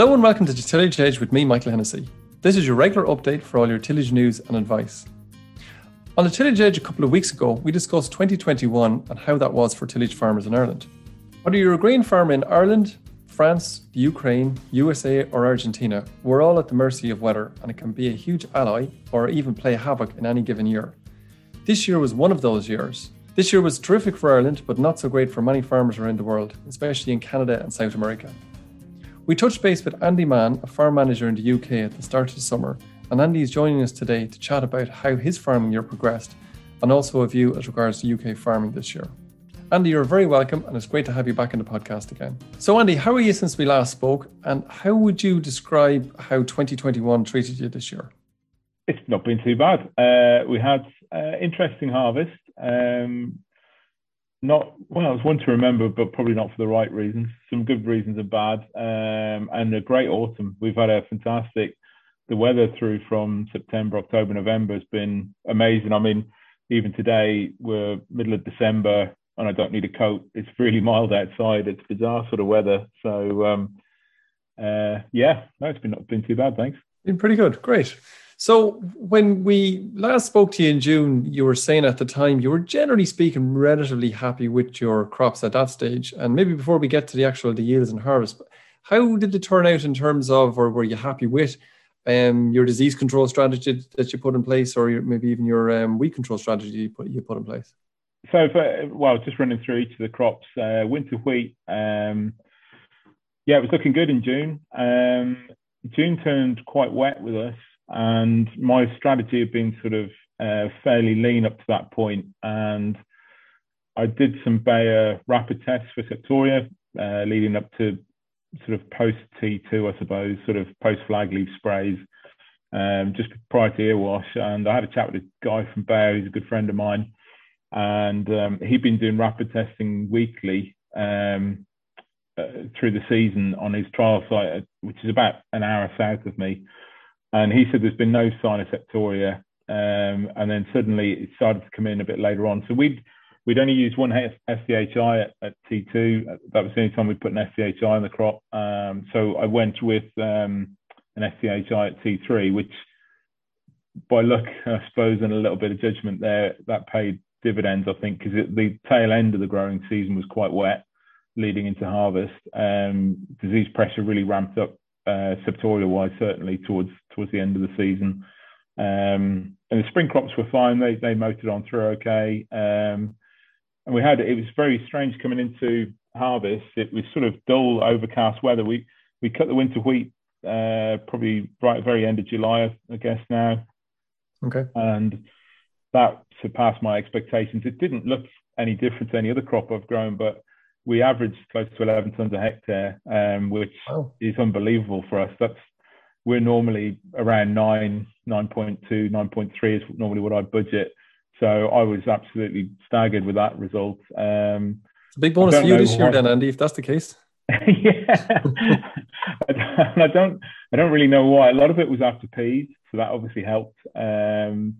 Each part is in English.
Hello and welcome to the Tillage Edge with me, Michael Hennessy. This is your regular update for all your tillage news and advice. On the Tillage Edge a couple of weeks ago, we discussed 2021 and how that was for tillage farmers in Ireland. Whether you're a grain farmer in Ireland, France, Ukraine, USA, or Argentina, we're all at the mercy of weather and it can be a huge ally or even play havoc in any given year. This year was one of those years. This year was terrific for Ireland, but not so great for many farmers around the world, especially in Canada and South America. We touched base with Andy Mahon, a farm manager in the UK at the start of the summer, and Andy is joining us today to chat about how his farming year progressed and also a view as regards to UK farming this year. Andy, you're very welcome, and it's great to have you back in the podcast again. So, Andy, how are you since we last spoke, and how would you describe how 2021 treated you this year? It's not been too bad. Uh, we had uh, interesting harvest. Um, not well, it was one to remember, but probably not for the right reasons. Some good reasons and bad, um, and a great autumn. We've had a fantastic. The weather through from September, October, November has been amazing. I mean, even today we're middle of December, and I don't need a coat. It's really mild outside. It's bizarre sort of weather. So um, uh, yeah, no, it's been not been too bad. Thanks. Been pretty good. Great. So when we last spoke to you in June, you were saying at the time you were generally speaking relatively happy with your crops at that stage. And maybe before we get to the actual the yields and harvest, how did it turn out in terms of, or were you happy with um, your disease control strategy that you put in place, or your, maybe even your um, weed control strategy you put you put in place? So, for, well, just running through each of the crops, uh, winter wheat. Um, yeah, it was looking good in June. Um, June turned quite wet with us. And my strategy had been sort of uh, fairly lean up to that point. And I did some Bayer rapid tests for Septoria uh, leading up to sort of post T2, I suppose, sort of post flag leaf sprays, um, just prior to ear wash. And I had a chat with a guy from Bayer who's a good friend of mine. And um, he'd been doing rapid testing weekly um, uh, through the season on his trial site, which is about an hour south of me. And he said there's been no sign of septoria. Um, and then suddenly it started to come in a bit later on. So we'd we'd only used one SDHI at, at T2. That was the only time we put an SDHI in the crop. Um, so I went with um, an SDHI at T3, which by luck, I suppose, and a little bit of judgment there, that paid dividends, I think, because the tail end of the growing season was quite wet leading into harvest. Um, disease pressure really ramped up uh, septoria wise, certainly towards towards the end of the season. Um, and the spring crops were fine; they they motored on through okay. Um, and we had it was very strange coming into harvest. It was sort of dull, overcast weather. We we cut the winter wheat uh, probably right at the very end of July, I guess now. Okay. And that surpassed my expectations. It didn't look any different to any other crop I've grown, but we averaged close to 11 tons a hectare, um, which wow. is unbelievable for us. That's we're normally around nine, 9.2, 9.3 is normally what I budget. So I was absolutely staggered with that result. Um, it's a big bonus for you this year, then, Andy, if that's the case. yeah, I don't, I don't really know why. A lot of it was after peas, so that obviously helped. Um,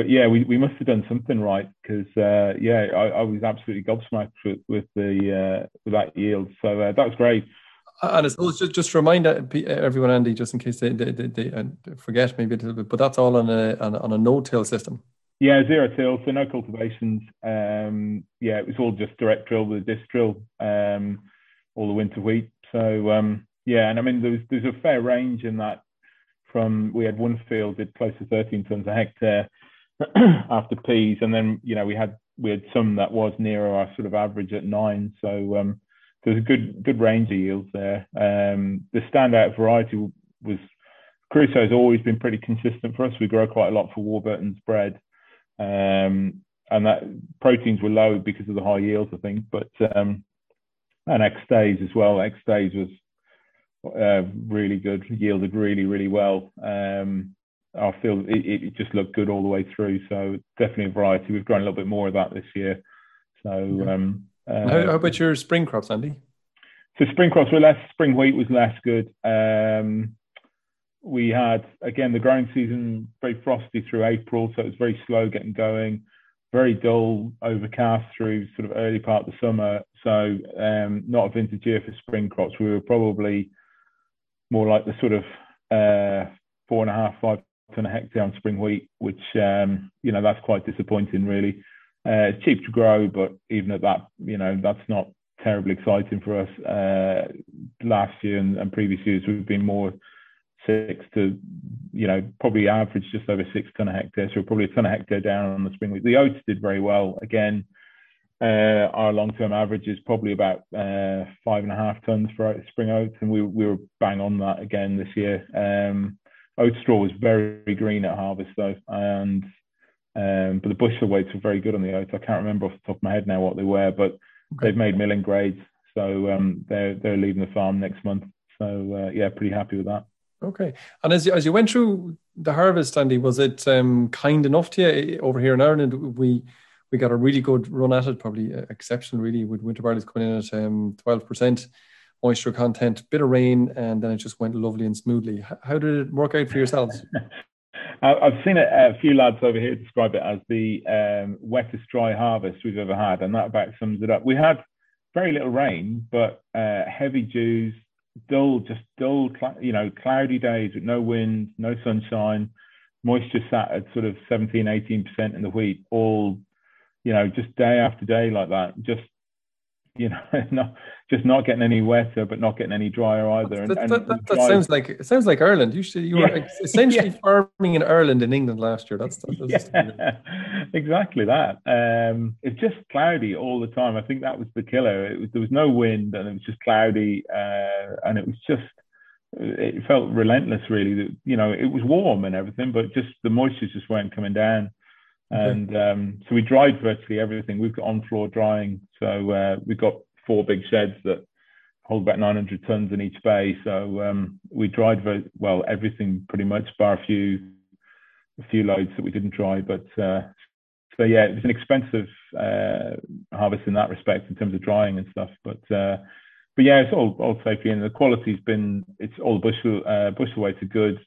but yeah, we, we must have done something right because uh, yeah, I, I, was absolutely gobsmacked with, with the uh, with that yield. So uh, that was great. And it's just just to remind everyone, Andy, just in case they, they, they, they uh, forget maybe a little bit, but that's all on a on, on a no-till system. Yeah, zero till, so no cultivations. Um, yeah, it was all just direct drill with a disc drill, um, all the winter wheat. So um, yeah, and I mean there's there's a fair range in that. From we had one field did close to 13 tons a hectare, after peas, and then you know we had we had some that was nearer our sort of average at nine. So um, there's a good good range of yields there. Um, the standout variety was Crusoe has always been pretty consistent for us. We grow quite a lot for Warburton's bread, um, and that proteins were low because of the high yields, I think. But um, and X days as well. X days was uh, really good, yielded really really well. Um, I feel it, it, just looked good all the way through. So definitely a variety. We've grown a little bit more of that this year. So um, uh, how, how, about your spring crops, Andy? So spring crops were less. Spring wheat was less good. Um, we had again the growing season very frosty through April, so it was very slow getting going. Very dull, overcast through sort of early part of the summer. So um, not a vintage year for spring crops. We were probably more like the sort of uh, four and a half, five ton a hectare on spring wheat, which um, you know that's quite disappointing, really. Uh, it's cheap to grow, but even at that, you know, that's not terribly exciting for us. Uh, last year and, and, previous years, we've been more six to, you know, probably average just over six ton a hectare. So probably a ton a hectare down on the spring wheat. The oats did very well. Again, uh, our long-term average is probably about uh, five and a half tons for spring oats, and we we were bang on that again this year. Um, oat straw was very green at harvest though, and um, but the bushel weights were very good on the oats. I can't remember off the top of my head now what they were, but okay. they've made milling grades, so um, they're they're leaving the farm next month. So uh, yeah, pretty happy with that. Okay, and as you, as you went through the harvest, Andy, was it um, kind enough to you over here in Ireland? We we got a really good run at it, probably uh, exceptional, really, with winter barley's coming in at um, twelve percent moisture content, bit of rain, and then it just went lovely and smoothly. How did it work out for yourselves? I've seen a, few lads over here describe it as the um, wettest dry harvest we've ever had, and that about sums it up. We had very little rain, but uh, heavy dews, dull, just dull, you know, cloudy days with no wind, no sunshine. Moisture sat at sort of 17, 18% in the wheat, all, you know, just day after day like that. Just you know, not just not getting any wetter, but not getting any drier either. That, and, that, that, that sounds like it sounds like Ireland. You should, you yeah. were essentially yeah. farming in Ireland in England last year. That's, that's yeah, exactly that. Um, it's just cloudy all the time. I think that was the killer. It was, there was no wind, and it was just cloudy, uh, and it was just it felt relentless. Really, that you know, it was warm and everything, but just the moisture just weren't coming down. And um, so we dried virtually everything. We've got on floor drying. So uh, we've got four big sheds that hold about 900 tons in each bay. So um, we dried very, well everything pretty much, bar a few a few loads that we didn't dry. But uh, so yeah, it was an expensive uh, harvest in that respect in terms of drying and stuff. But uh, but yeah, it's all all safely and the quality's been it's all bushel uh, bushel weights are good.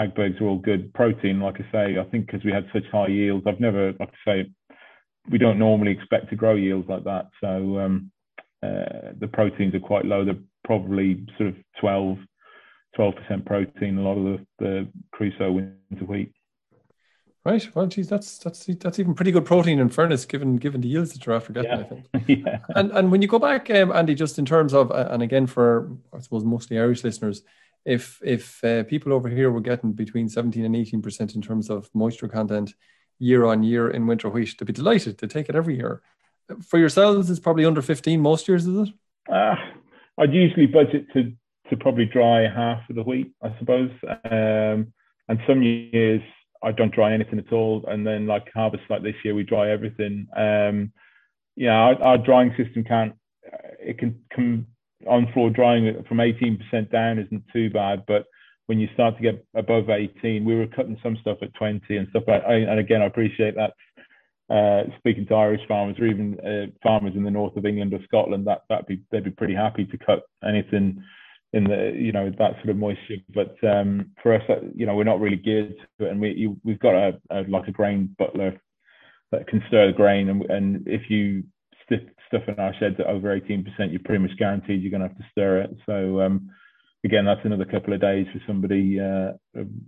Hagbergs are all good protein. Like I say, I think because we had such high yields, I've never, like I say, we don't normally expect to grow yields like that. So um, uh, the proteins are quite low. They're probably sort of 12, 12% protein. A lot of the, the Crusoe winter wheat. Right. Well, geez, that's that's that's even pretty good protein in fairness, given given the yields that you're after getting. Yeah. I think. yeah. And and when you go back, um, Andy, just in terms of, uh, and again for I suppose mostly Irish listeners, if if uh, people over here were getting between 17 and 18 percent in terms of moisture content year on year in winter wheat, they'd be delighted to take it every year. For yourselves, it's probably under 15 most years, is it? Uh, I'd usually budget to to probably dry half of the wheat, I suppose. Um, and some years I don't dry anything at all, and then like harvest like this year, we dry everything. Um, yeah, our, our drying system can't. It can come on floor drying from 18% down isn't too bad, but when you start to get above 18, we were cutting some stuff at 20 and stuff like. And again, I appreciate that. Uh, speaking to Irish farmers or even uh, farmers in the north of England or Scotland, that that be they'd be pretty happy to cut anything in the you know that sort of moisture. But um, for us, uh, you know, we're not really geared to it, and we you, we've got a, a, like a grain butler that can stir the grain, and, and if you stuff in our sheds at over 18%, you're pretty much guaranteed you're going to have to stir it. So um, again, that's another couple of days for somebody uh,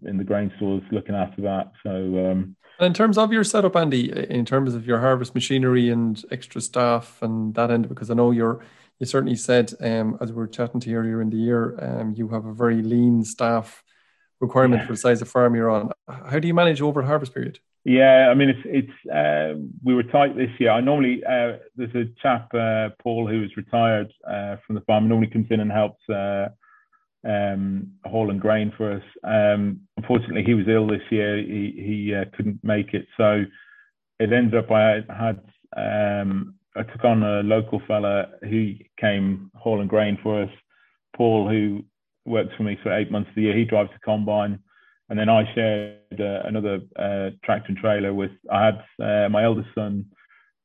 in the grain stores looking after that. So um, in terms of your setup, Andy, in terms of your harvest machinery and extra staff and that end, because I know you're you certainly said um, as we were chatting to you earlier in the year, um, you have a very lean staff requirement yeah. for the size of farm you're on. How do you manage over harvest period? Yeah, I mean it's it's uh, we were tight this year. I normally uh, there's a chap uh, Paul who is retired uh, from the farm. Normally comes in and helps uh, um, hauling grain for us. Um, unfortunately, he was ill this year. He he uh, couldn't make it, so it ended up I had um, I took on a local fella who came hauling grain for us. Paul, who works for me for eight months of the year, he drives the combine and then I shared uh, another uh, tractor and trailer with. I had uh, my eldest son.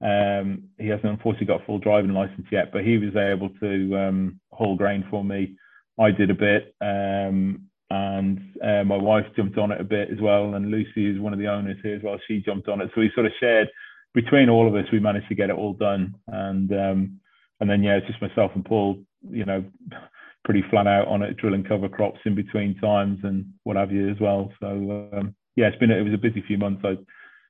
Um, he hasn't unfortunately got a full driving license yet, but he was able to um, haul grain for me. I did a bit, um, and uh, my wife jumped on it a bit as well. And Lucy is one of the owners here as well. She jumped on it, so we sort of shared between all of us. We managed to get it all done, and um, and then yeah, it's just myself and Paul. You know pretty flat out on it, drilling cover crops in between times and what have you as well. So um, yeah, it's been it was a busy few months. So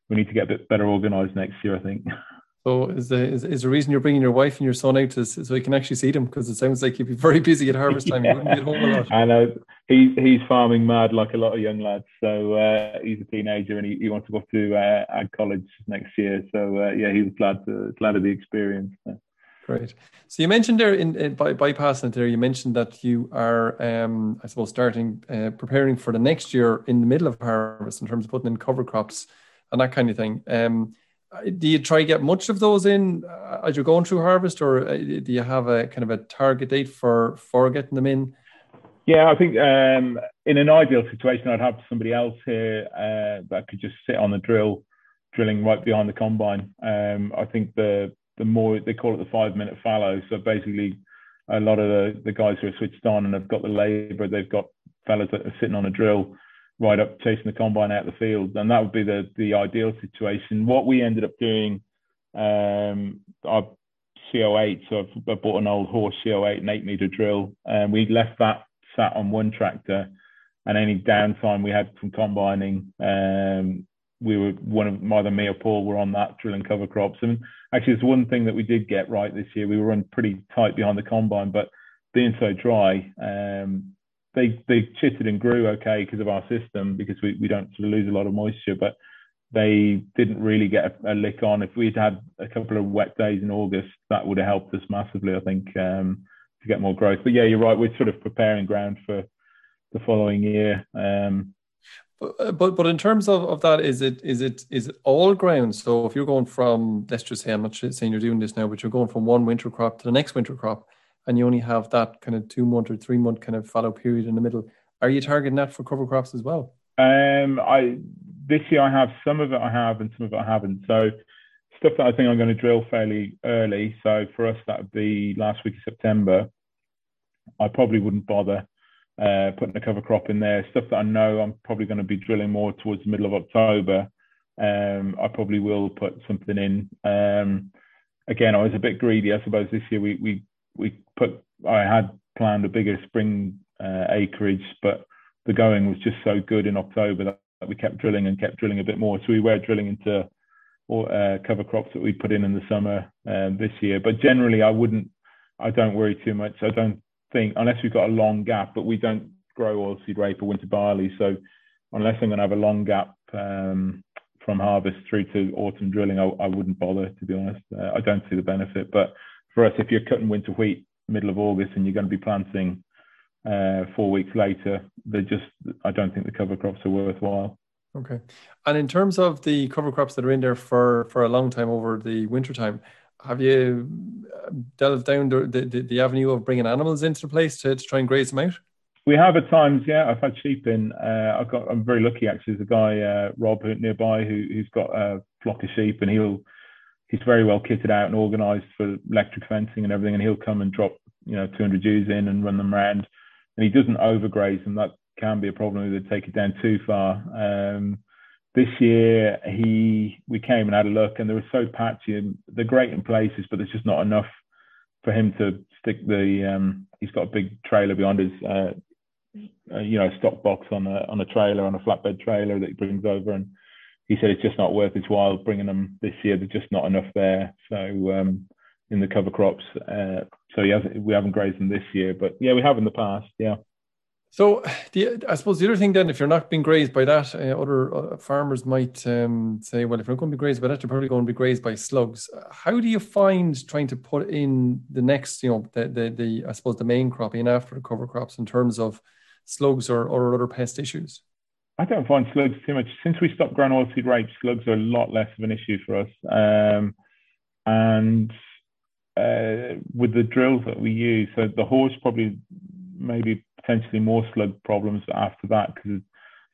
we need to get a bit better organised next year, I think. So is the is, is the reason you're bringing your wife and your son out to, so you can actually see them because it sounds like you'd be very busy at harvest time. yeah. You wouldn't get home a lot. I know he's he's farming mad like a lot of young lads. So uh, he's a teenager and he, he wants to go to uh, ag college next year. So uh, yeah, he was glad to glad of the experience. So. Great. So you mentioned there in, in by bypassing it there, you mentioned that you are, um, I suppose, starting uh, preparing for the next year in the middle of harvest in terms of putting in cover crops and that kind of thing. Um, do you try to get much of those in uh, as you're going through harvest, or uh, do you have a kind of a target date for for getting them in? Yeah, I think um, in an ideal situation, I'd have somebody else here uh, that could just sit on the drill, drilling right behind the combine. Um, I think the the more they call it the five minute fallow. So basically, a lot of the, the guys who are switched on and have got the labour, they've got fellas that are sitting on a drill right up chasing the combine out the field, and that would be the the ideal situation. What we ended up doing, um, our CO8, so i've bought an old Horsch CO8, an eight meter drill, and we left that sat on one tractor, and any downtime we had from combining, um, we were one of either me or Paul were on that drilling cover crops. And actually, it's one thing that we did get right this year. We were running pretty tight behind the combine, but being so dry, um, they they chitted and grew okay because of our system because we, we don't sort of lose a lot of moisture, but they didn't really get a, a, lick on. If we'd had a couple of wet days in August, that would have helped us massively, I think, um, to get more growth. But yeah, you're right. We're sort of preparing ground for the following year. Um, but, but but in terms of, of that, is it is it is it all ground? So if you're going from let's just say I'm not saying you're doing this now, but you're going from one winter crop to the next winter crop, and you only have that kind of two month or three month kind of fallow period in the middle. Are you targeting that for cover crops as well? Um, I this year I have some of it I have and some of it I haven't. So stuff that I think I'm going to drill fairly early. So for us that would be last week of September. I probably wouldn't bother uh, putting a cover crop in there. Stuff that I know I'm probably going to be drilling more towards the middle of October. Um, I probably will put something in. Um, again, I was a bit greedy, I suppose. This year we we we put I had planned a bigger spring uh, acreage, but the going was just so good in October that, we kept drilling and kept drilling a bit more. So we were drilling into or, uh, cover crops that we put in in the summer um, this year. But generally, I wouldn't. I don't worry too much. I don't think unless we've got a long gap, but we don't grow oilseed rape or winter barley. So unless I'm going to have a long gap um, from harvest through to autumn drilling, I, I wouldn't bother to be honest. Uh, I don't see the benefit. But for us, if you're cutting winter wheat middle of August and you're going to be planting uh, four weeks later, they just I don't think the cover crops are worthwhile. Okay, and in terms of the cover crops that are in there for for a long time over the winter time, have you uh, delved down the, the, the avenue of bringing animals into the place to, to try and graze them out? We have at times, yeah. I've had sheep in. Uh, I've got. I'm very lucky actually. There's a guy, uh, Rob, nearby, who, who's got a flock of sheep, and he'll. He's very well kitted out and organised for electric fencing and everything, and he'll come and drop, you know, 200 ewes in and run them around. And he doesn't overgraze them. That can be a problem if they take it down too far. Um, this year he we came and had a look and they were so patchy and they're great in places but there's just not enough for him to stick the um, he's got a big trailer behind his uh, uh, you know stock box on a on a trailer on a flatbed trailer that he brings over and he said it's just not worth his while bringing them this year. There's just not enough there. So um, in the cover crops uh, so he hasn't we haven't grazed them this year but yeah we have in the past yeah so, the, I suppose the other thing then, if you're not being grazed by that, uh, other uh, farmers might um, say, well, if you're not going to be grazed by that, you're probably going to be grazed by slugs. How do you find trying to put in the next, you know, the, the, the I suppose the main crop in after the cover crops in terms of slugs or, or other pest issues? I don't find slugs too much. Since we stopped growing oilseed rape, slugs are a lot less of an issue for us. Um, and uh, with the drills that we use, so the Horsch probably maybe potentially more slug problems after that because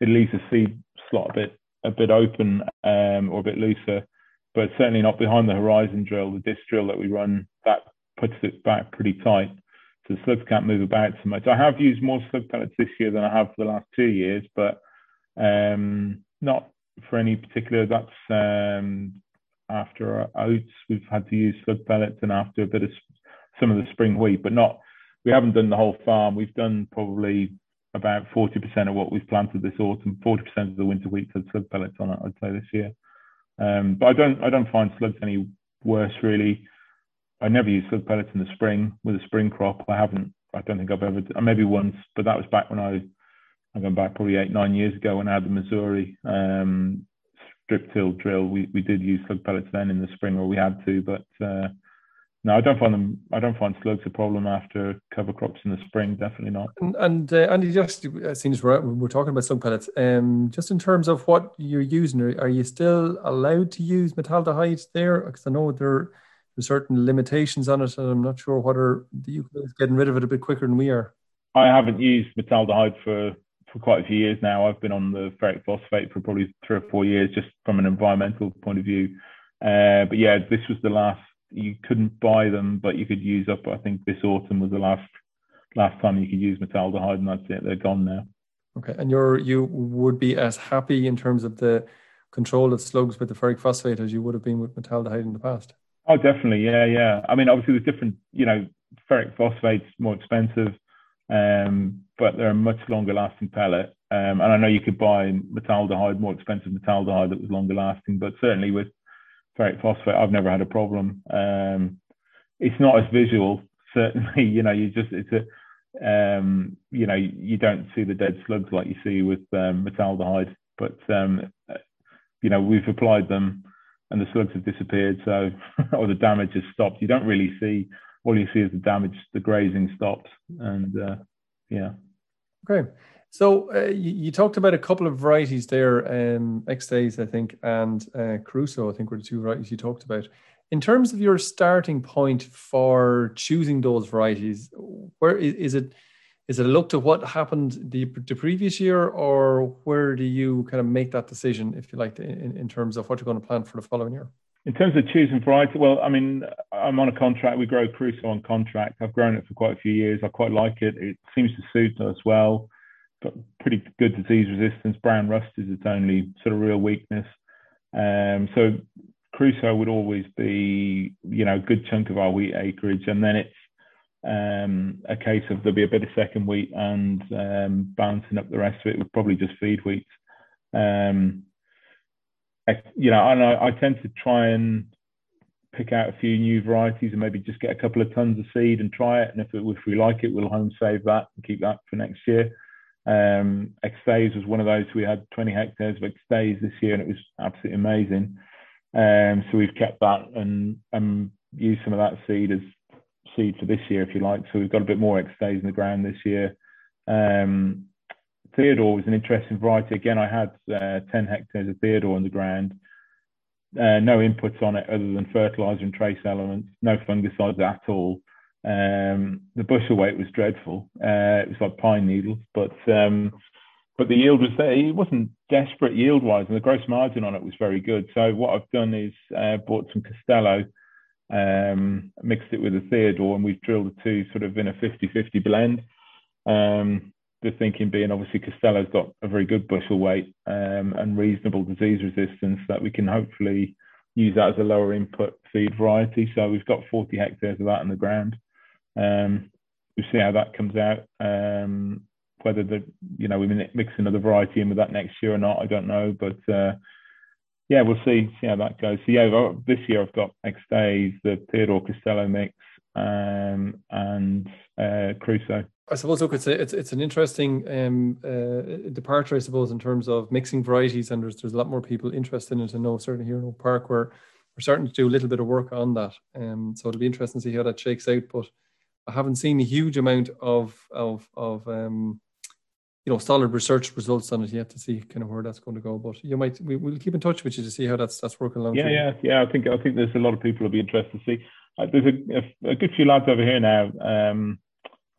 it leaves the seed slot a bit a bit open um, or a bit looser, but certainly not behind the horizon drill. The disc drill that we run that puts it back pretty tight, so the slugs can't move about so much. I have used more slug pellets this year than I have for the last two years, but um, not for any particular. That's um, after oats we've had to use slug pellets and after a bit of some of the spring wheat, but not we haven't done the whole farm. We've done probably about 40% of what we've planted this autumn. 40% of the winter wheat had slug pellets on it, I'd say this year. Um, but I don't I don't find slugs any worse really. I never use slug pellets in the spring with a spring crop. I haven't. I don't think I've ever. Maybe once, but that was back when I. I'm going back probably eight nine years ago when I had the Mzuri um, strip till drill. We we did use slug pellets then in the spring, or we had to, but. Uh, no, I don't find them. I don't find slugs a problem after cover crops in the spring. Definitely not. And, and uh, Andy, just uh, since we're, we're talking about slug pellets, um, just in terms of what you're using, are you still allowed to use metaldehyde there? Because I know there there's certain limitations on it, and I'm not sure whether the UK is getting rid of it a bit quicker than we are. I haven't used metaldehyde for for quite a few years now. I've been on the ferric phosphate for probably three or four years, just from an environmental point of view. Uh, but yeah, this was the last. You couldn't buy them, but you could use up. I think this autumn was the last last time you could use metaldehyde, and that's it. They're gone now. Okay, and you're you would be as happy in terms of the control of slugs with the ferric phosphate as you would have been with metaldehyde in the past. Oh, definitely. Yeah, yeah. I mean, obviously, there's different, you know, ferric phosphate's more expensive, um, but they're a much longer lasting pellet. Um, and I know you could buy metaldehyde, more expensive metaldehyde that was longer lasting, but certainly with ferric phosphate, I've never had a problem. Um, it's not as visual, certainly. You know, you just, it's a, um, you know, you don't see the dead slugs like you see with um, metaldehyde, but, um, you know, we've applied them and the slugs have disappeared. So, or the damage has stopped. You don't really see. All you see is the damage. The grazing stops, and uh, yeah. Okay. So uh, you, you, talked about a couple of varieties there, um, Extase, I think, and uh, Crusoe, I think were the two varieties you talked about. In terms of your starting point for choosing those varieties, where is, is it? is it a look to what happened the, the previous year or where do you kind of make that decision if you like in, in terms of what you're going to plan for the following year? In terms of choosing variety well i mean i'm on a contract. We grow crusoe on contract. I've grown it for quite a few years. I quite like it. It seems to suit us well got pretty good disease resistance brown rust is its only sort of real weakness um, so crusoe would always be you know a good chunk of our wheat acreage and then it's um, a case of there'll be a bit of second wheat and um, balancing up the rest of it would probably just feed wheat. Um, you know, and I, I, tend to try and pick out a few new varieties and maybe just get a couple of tons of seed and try it. And if, it, if we like it, we'll home save that and keep that for next year. Um, Extase was one of those. We had 20 hectares of Extase this year, and it was absolutely amazing. Um, so we've kept that and, and used some of that seed as seed for this year, if you like. So we've got a bit more Extase in the ground this year. Um, Theodore was an interesting variety. Again, I had uh, 10 hectares of Theodore in the ground. Uh, no inputs on it other than fertilizer and trace elements, no fungicides at all. Um, the bushel weight was dreadful. Uh, it was like pine needles, but um, but the yield was there. It wasn't desperate yield wise, and the gross margin on it was very good. So what I've done is uh, bought some Costello, um, mixed it with a Theodore, and we've drilled the two sort of in a 50 50 blend. Um, the thinking being obviously Costello's got a very good bushel weight um, and reasonable disease resistance that we can hopefully use that as a lower input feed variety. So we've got 40 hectares of that in the ground. Um, we'll see how that comes out. Um, whether the you know we mix another variety in with that next year or not, I don't know. But uh, yeah, we'll see see how that goes. So yeah, this year I've got Extase, the Theodore Costello mix, um, and uh, Crusoe. I suppose look, it's a, it's it's an interesting um, uh, departure, I suppose, in terms of mixing varieties, and there's there's a lot more people interested in it. I know certainly here in Oak Park, where we're starting to do a little bit of work on that. Um, so it'll be interesting to see how that shakes out. But I haven't seen a huge amount of of of um, you know solid research results on it yet to see kind of where that's going to go. But you might we, will keep in touch with you to see how that's that's working along. Yeah, yeah, yeah. I think I think there's a lot of people who'll be interested to see. Uh, there's a, a, a, good few lads over here now. Um,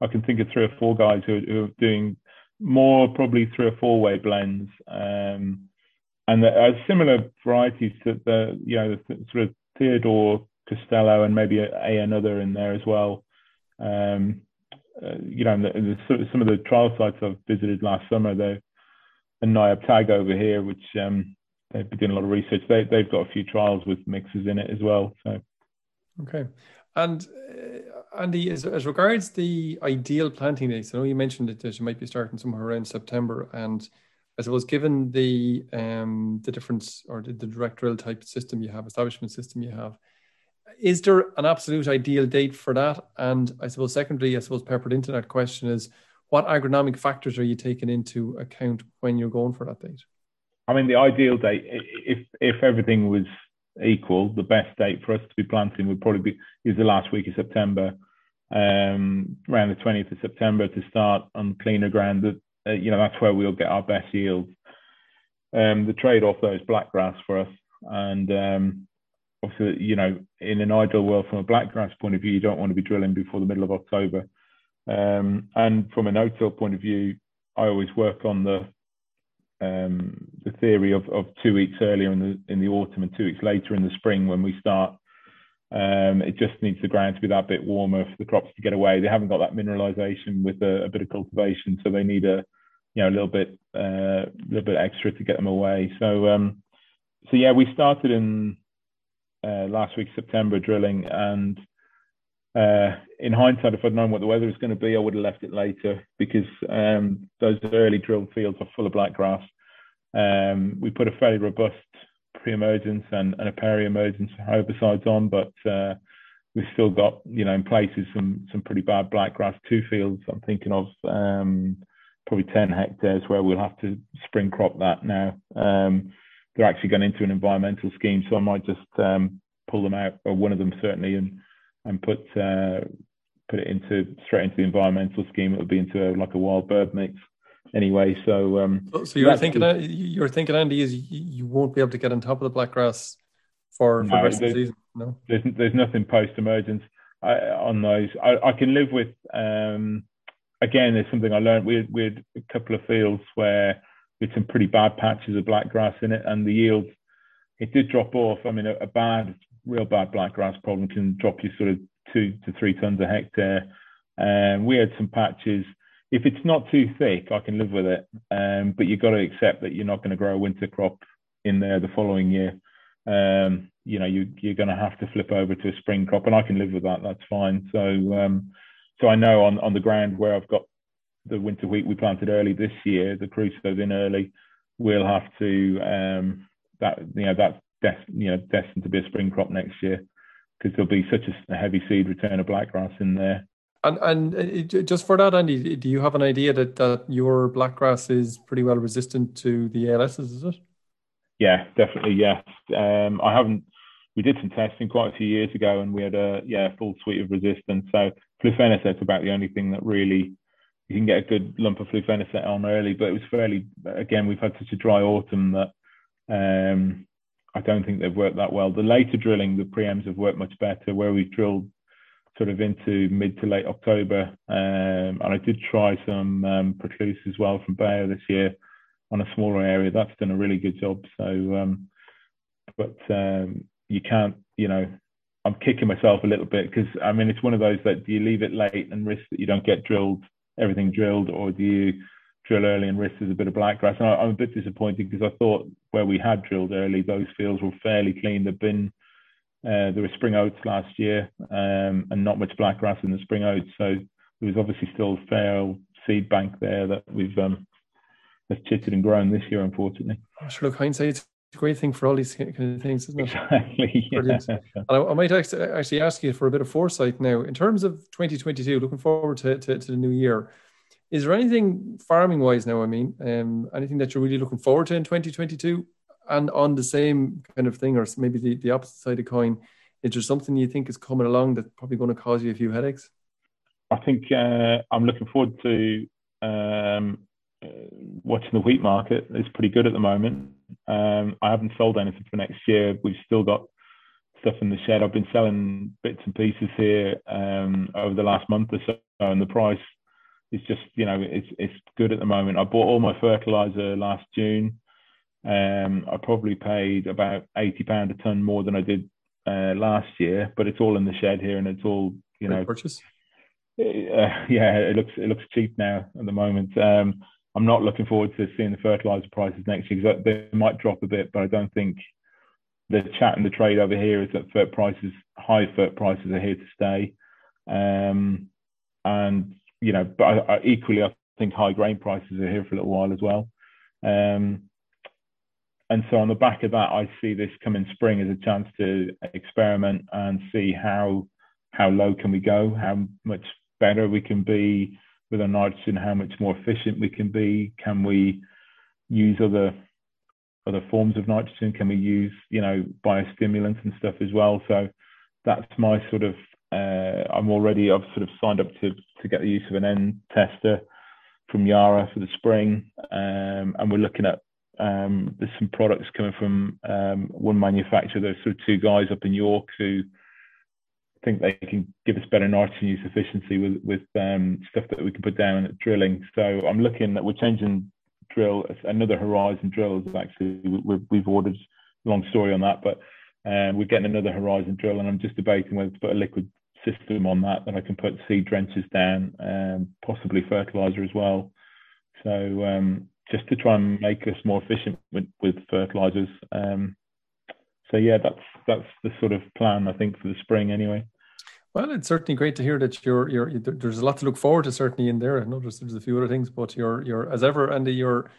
I can think of three or four guys who, who are doing more probably three or four way blends, um, and there are similar varieties to the you know the sort of Theodore Costello and maybe a, a another in there as well. Um, uh, you know, the, the, some of the trial sites I've visited last summer, they and NIAB Tag over here, which um, they've been doing a lot of research. They they've got a few trials with mixes in it as well. So okay, And uh, Andy, as, as regards the ideal planting dates, I know you mentioned that you might be starting somewhere around September, and I suppose given the um, the difference or the, the direct drill type system you have, establishment system you have, is there an absolute ideal date for that? And I suppose secondly, I suppose peppered into that question is what agronomic factors are you taking into account when you're going for that date? I mean, the ideal date, if if everything was equal, the best date for us to be planting would probably be is the last week of September, um, around the 20th of September to start on cleaner ground. That uh, you know that's where we'll get our best yields. Um, the trade-off though is black grass for us, and um, obviously, you know, in an ideal world, from a blackgrass point of view, you don't want to be drilling before the middle of October. Um, and from a no-till point of view, I always work on the um, the theory of, of two weeks earlier in the in the autumn and two weeks later in the spring when we start. Um, it just needs the ground to be that bit warmer for the crops to get away. They haven't got that mineralization with a, a bit of cultivation, so they need a you know a little bit a uh, little bit extra to get them away. So um, so yeah, we started in uh, last week, September drilling. And uh, in hindsight, if I'd known what the weather was going to be, I would have left it later because um, those early drilled fields are full of black grass. Um, we put a fairly robust pre-emergence and, and a peri-emergence herbicides on, but uh, we've still got, you know, in places some some pretty bad black grass. Two fields I'm thinking of, um, probably 10 hectares where we'll have to spring crop that now. Um, they're actually going into an environmental scheme. So I might just um, pull them out, or one of them certainly, and and put uh, put it into straight into the environmental scheme. It would be into a, like a wild bird mix anyway. So um, so you're thinking you're thinking Andy is you won't be able to get on top of the blackgrass for, for no, the rest of the season. No, there's there's nothing post emergence on those. I, I, can live with. Um, again, there's something I learned. We had, we had a couple of fields where with some pretty bad patches of black grass in it, and the yield it did drop off. I mean, a, a bad, real bad black grass problem can drop you sort of two to three tons a hectare. And um, we had some patches. If it's not too thick, I can live with it. Um, but you've got to accept that you're not going to grow a winter crop in there the following year. Um, you know, you, you're going to have to flip over to a spring crop, and I can live with that. That's fine. So, um, so I know on on the ground where I've got the winter wheat we planted early this year, the Crusoe's in early, we'll have to um, that you know that's des- you know destined to be a spring crop next year because there'll be such a heavy seed return of blackgrass in there. And and uh, just for that, Andy, do you have an idea that that your blackgrass is pretty well resistant to the ALSs? Is it? Yeah, definitely. Yes. Um, I haven't. We did some testing quite a few years ago, and we had a yeah full suite of resistance. So flufenacet's about the only thing that really you can get a good lump of flufenacet on early, but it was fairly, again, we've had such a dry autumn that um, I don't think they've worked that well. The later drilling, the preems have worked much better, where we've drilled sort of into mid to late October. Um, and I did try some um, Proclus as well from Bayer this year on a smaller area. That's done a really good job. So, um, but um, you can't, you know, I'm kicking myself a little bit because I mean, it's one of those that you leave it late and risk that you don't get drilled everything drilled, or do you drill early and risk there's a bit of black grass? And I, am a bit disappointed because I thought where we had drilled early, those fields were fairly clean. There've been uh, there were spring oats last year um, and not much black grass in the spring oats, so there was obviously still a fair seed bank there that we've um, has chitted and grown this year, unfortunately. Look, hindsight's a great thing for all these kind of things, isn't it? Exactly. Yeah. And I, I, might actually ask you for a bit of foresight now. In terms of 2022, looking forward to, to, to the new year, is there anything farming wise now? I mean, um, anything that you're really looking forward to in 2022? And on the same kind of thing, or maybe the, the opposite side of the coin, is there something you think is coming along that's probably going to cause you a few headaches? I think uh, I'm looking forward to um, watching the wheat market. It's pretty good at the moment. Um, I haven't sold anything for next year. We've still got stuff in the shed. I've been selling bits and pieces here um, over the last month or so, and the price is just, you know, it's it's good at the moment. I bought all my fertilizer last June. Um, I probably paid about eighty pound a ton more than I did uh, last year, but it's all in the shed here, and it's all, you know, purchase. Uh, yeah, it looks it looks cheap now at the moment. Um, I'm not looking forward to seeing the fertilizer prices next year because they might drop a bit, but I don't think the chat and the trade over here is that fert prices, high fert prices, are here to stay. Um, and you know, but I, I, equally, I think high grain prices are here for a little while as well. Um, and so on the back of that, I see this coming spring as a chance to experiment and see how how low can we go, how much better we can be with our nitrogen, how much more efficient we can be. Can we use other other forms of nitrogen? Can we use you know biostimulants and stuff as well? So that's my sort of uh, I'm already I've sort of signed up to to get the use of an N tester from Yara for the spring, um, and we're looking at um, there's some products coming from um, one manufacturer. There's sort of two guys up in York who think they can give us better nitrogen use efficiency with with um, stuff that we can put down at drilling. So I'm looking at we're changing drill another Horizon drill is actually we, we've ordered. Long story on that, but um, we're getting another Horizon drill, and I'm just debating whether to put a liquid system on that that I can put seed drenches down, um, possibly fertilizer as well. So um, just to try and make us more efficient with, with fertilizers. Um, so yeah, that's that's the sort of plan I think for the spring anyway. Well, it's certainly great to hear that you're you're there's a lot to look forward to certainly in there. I know there's, there's a few other things, but you're you're as ever, Andy, you're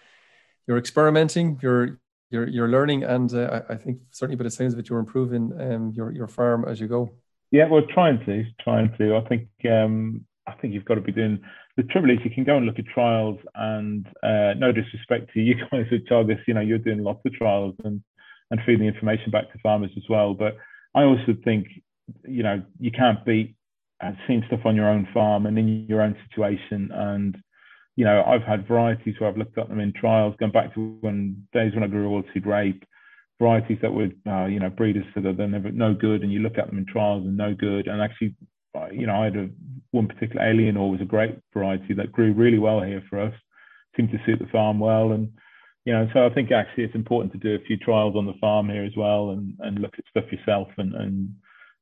you're experimenting, you're you're you're learning, and uh, I, think certainly by the sounds of you're improving um, your your farm as you go. Yeah, we're trying to trying to. I think um, I think you've got to be doing. The trouble is, you can go and look at trials, and uh, no disrespect to you guys at Teagasc, you know, you're doing lots of trials and and feeding information back to farmers as well. But I also think, you know, you can't beat uh, seeing stuff on your own farm and in your own situation. And you know, I've had varieties where I've looked at them in trials, going back to when days when I grew oilseed rape, varieties that were, uh, you know, breeders said that they're never no good, and you look at them in trials and no good. And actually, you know, I had a, one particular Alienor was a great variety that grew really well here for us, seemed to suit the farm well, and you know, so I think actually it's important to do a few trials on the farm here as well, and and look at stuff yourself, and and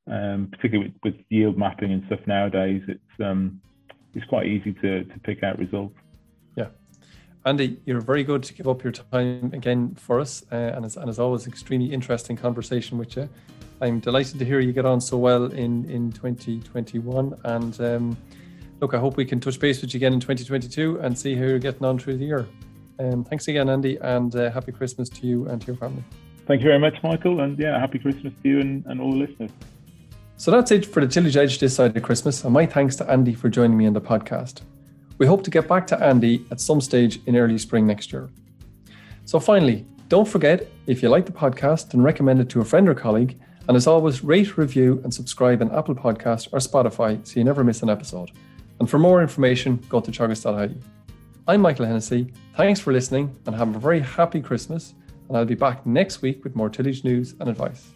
um, particularly with, with, yield mapping and stuff nowadays, it's um, it's quite easy to to pick out results. Yeah. Andy, you're very good to give up your time again for us, uh, and, as, and as always, extremely interesting conversation with you. I'm delighted to hear you get on so well in, in 2021. And um, look, I hope we can touch base with you again in 2022 and see how you're getting on through the year. Um, thanks again, Andy, and uh, happy Christmas to you and to your family. Thank you very much, Michael. And yeah, happy Christmas to you and, and all the listeners. So that's it for the Tillage Edge this side of Christmas. And my thanks to Andy for joining me on the podcast. We hope to get back to Andy at some stage in early spring next year. So finally, don't forget if you like the podcast, then recommend it to a friend or colleague and as always, rate, review, and subscribe on Apple Podcast or Spotify so you never miss an episode. And for more information, go to teagasc.ie. I'm Michael Hennessy. Thanks for listening and have a very happy Christmas. And I'll be back next week with more tillage news and advice.